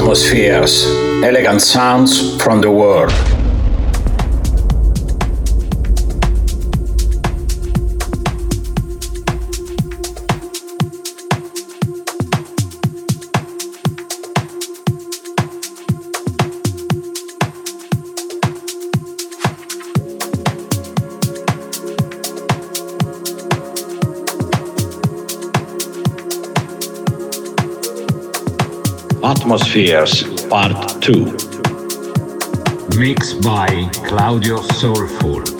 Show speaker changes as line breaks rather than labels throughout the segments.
Atmospheres, elegant sounds from the world. Atmospheres Part 2 Mixed by Claudio Soulful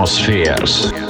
Atmospheres.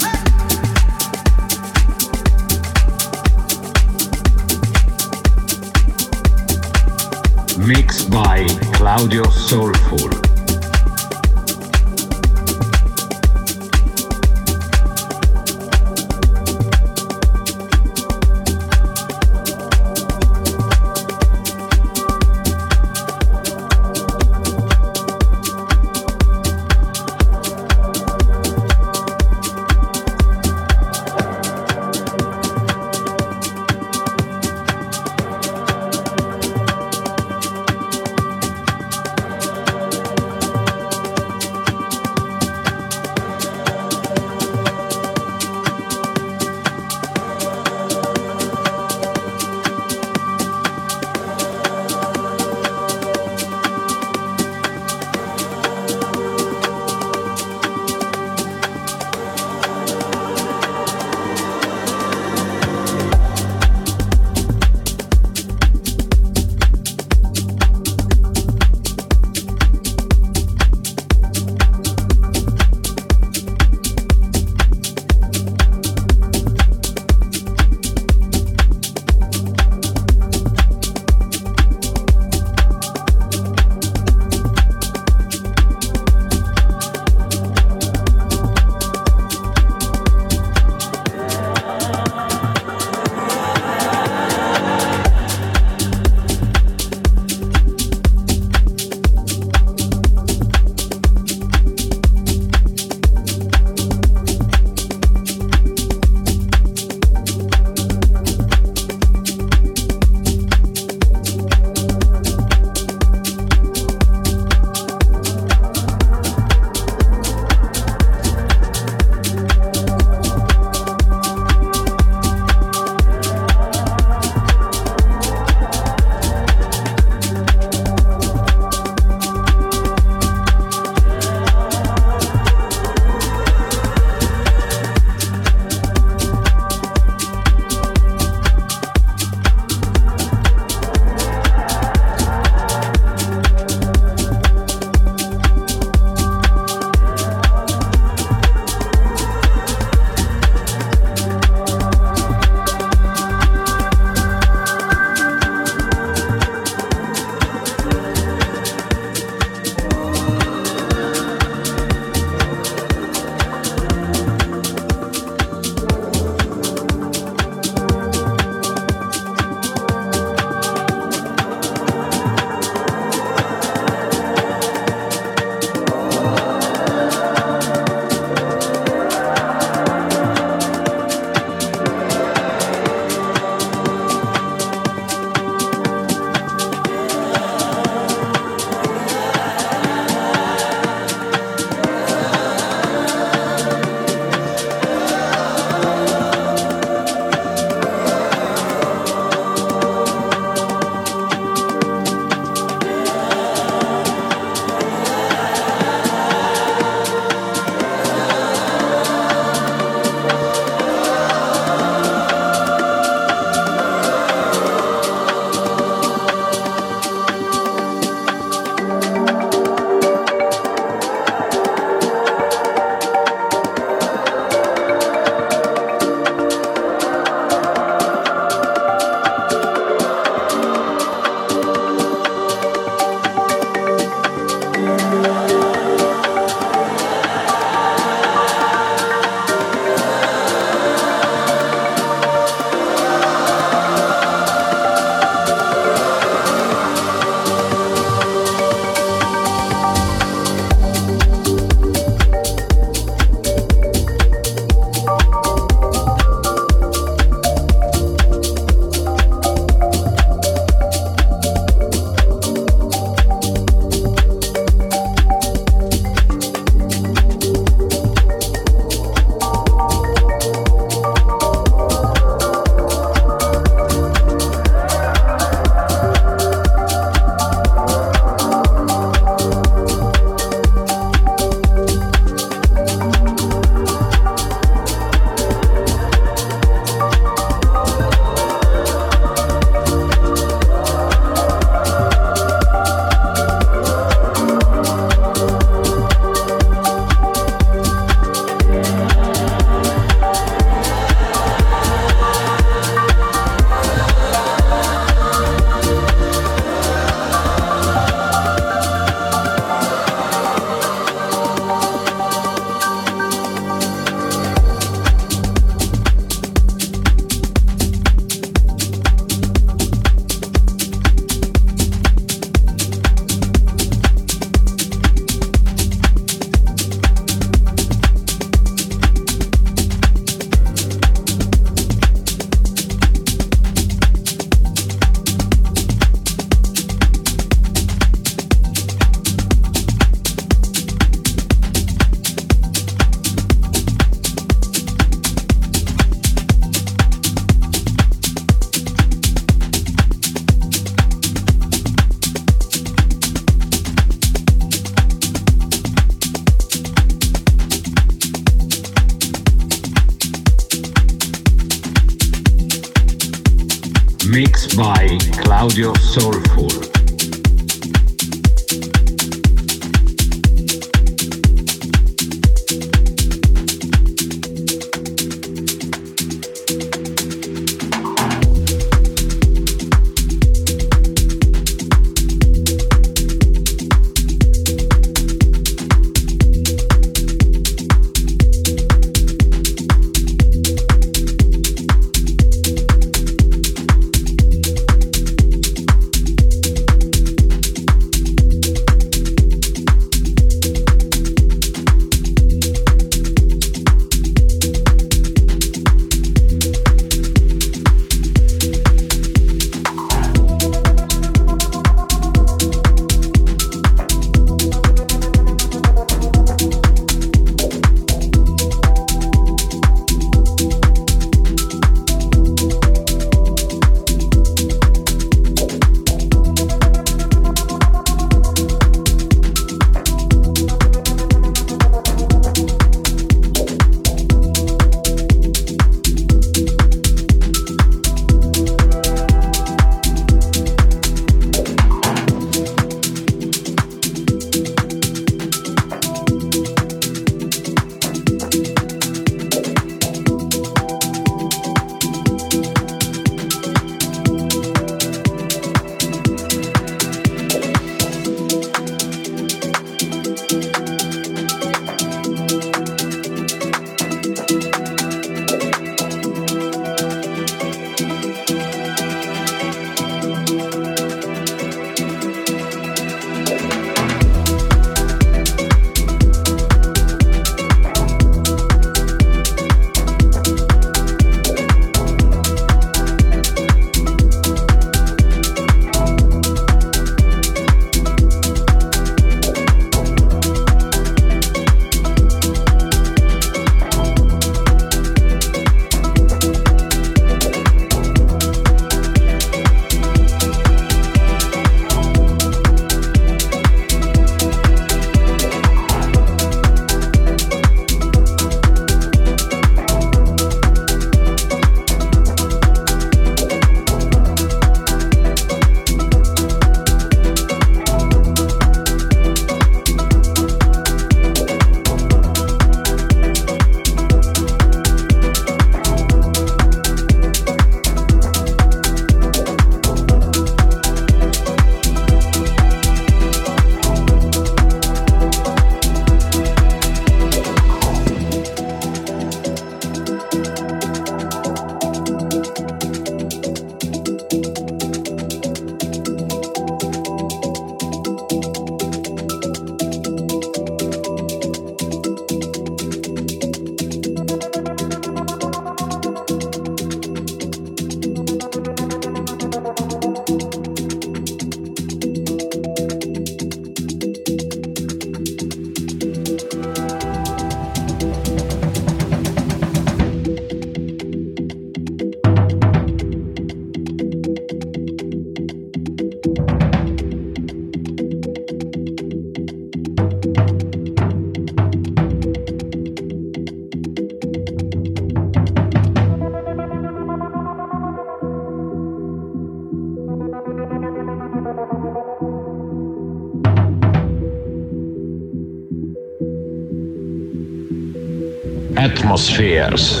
Atmospheres.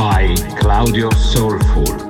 By Claudio Soulful.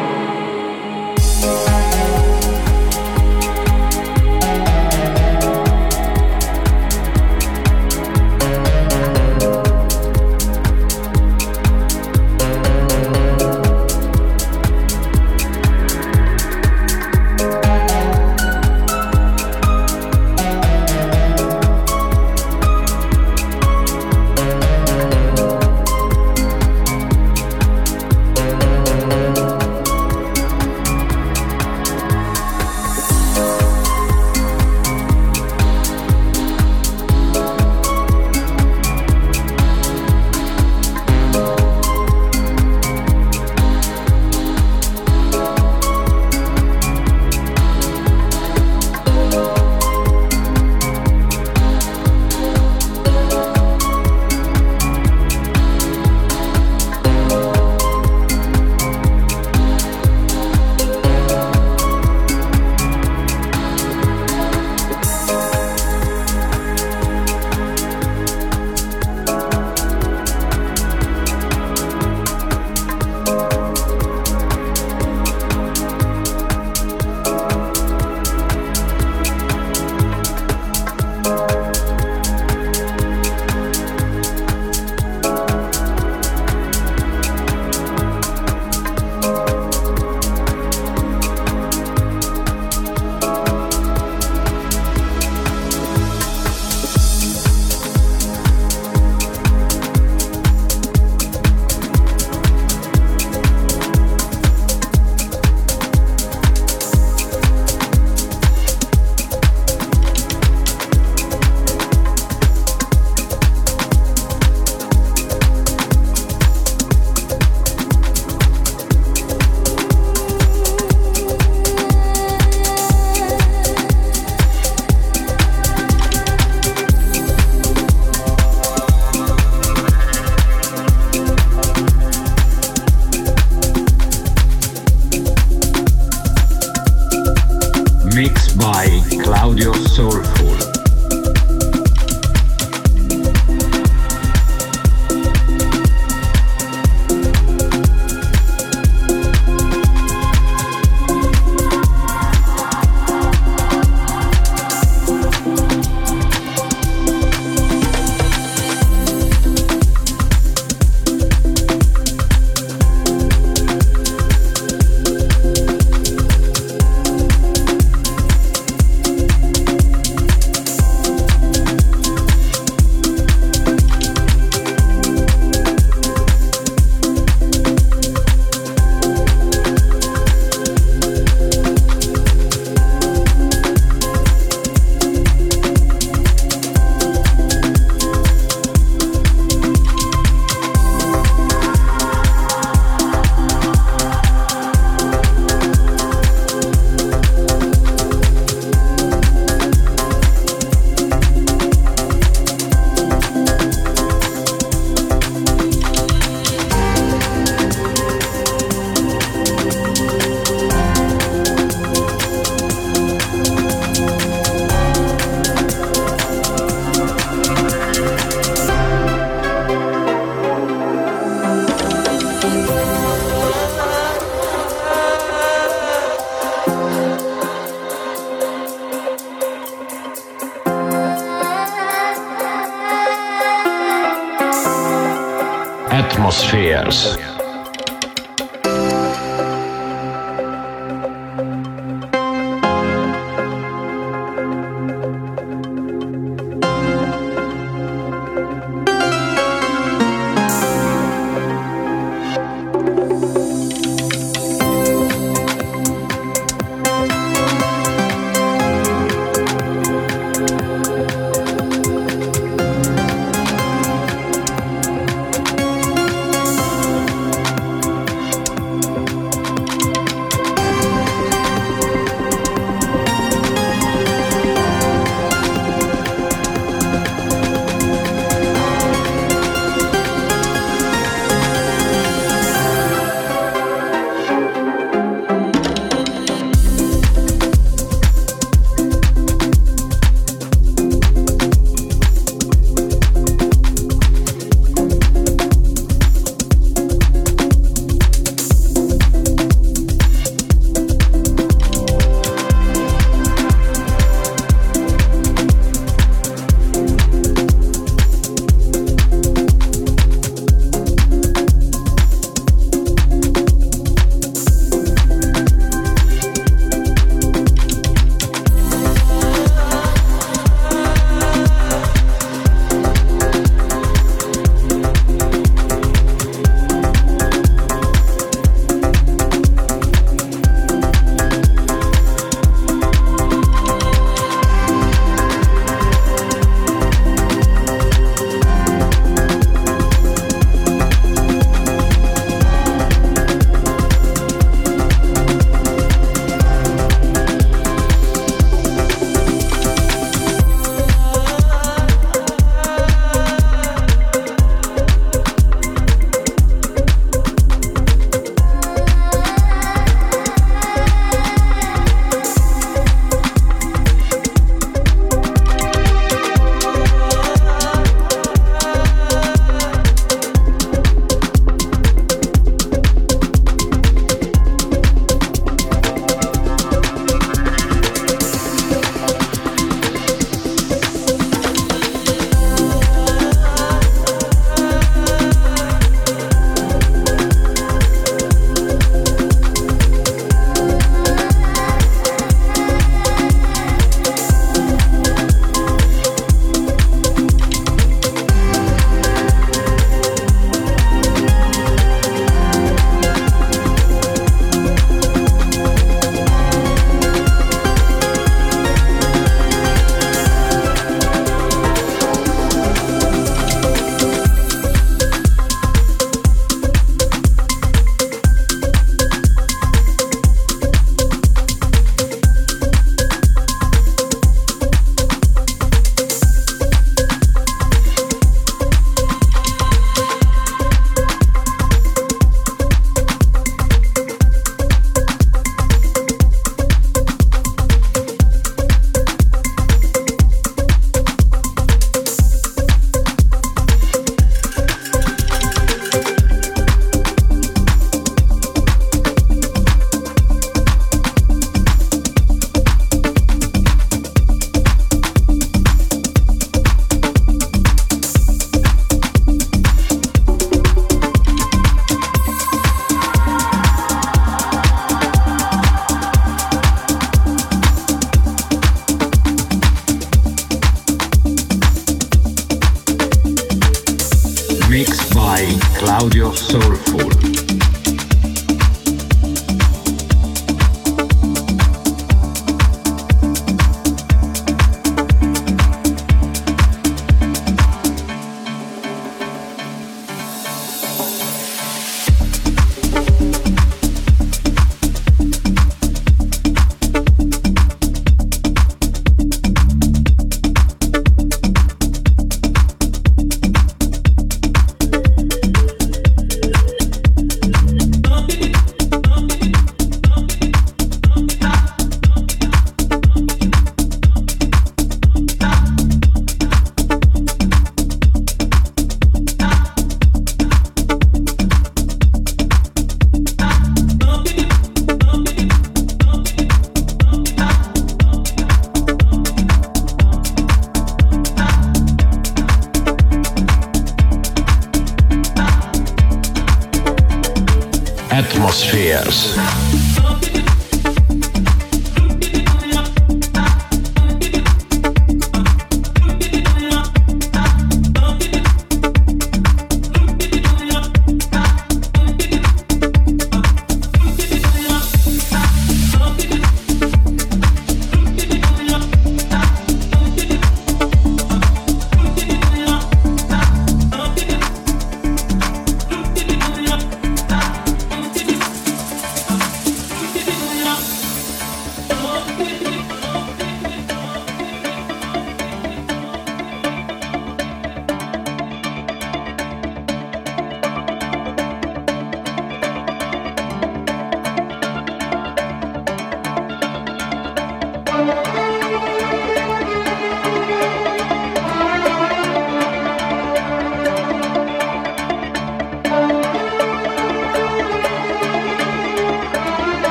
P.S.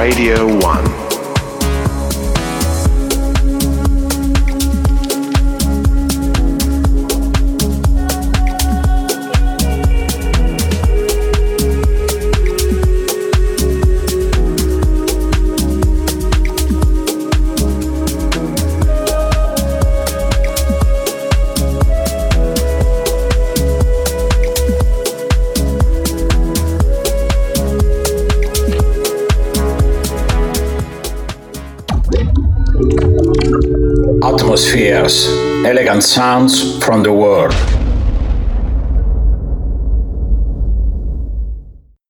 Radio 1.
atmospheres, elegant sounds from the world.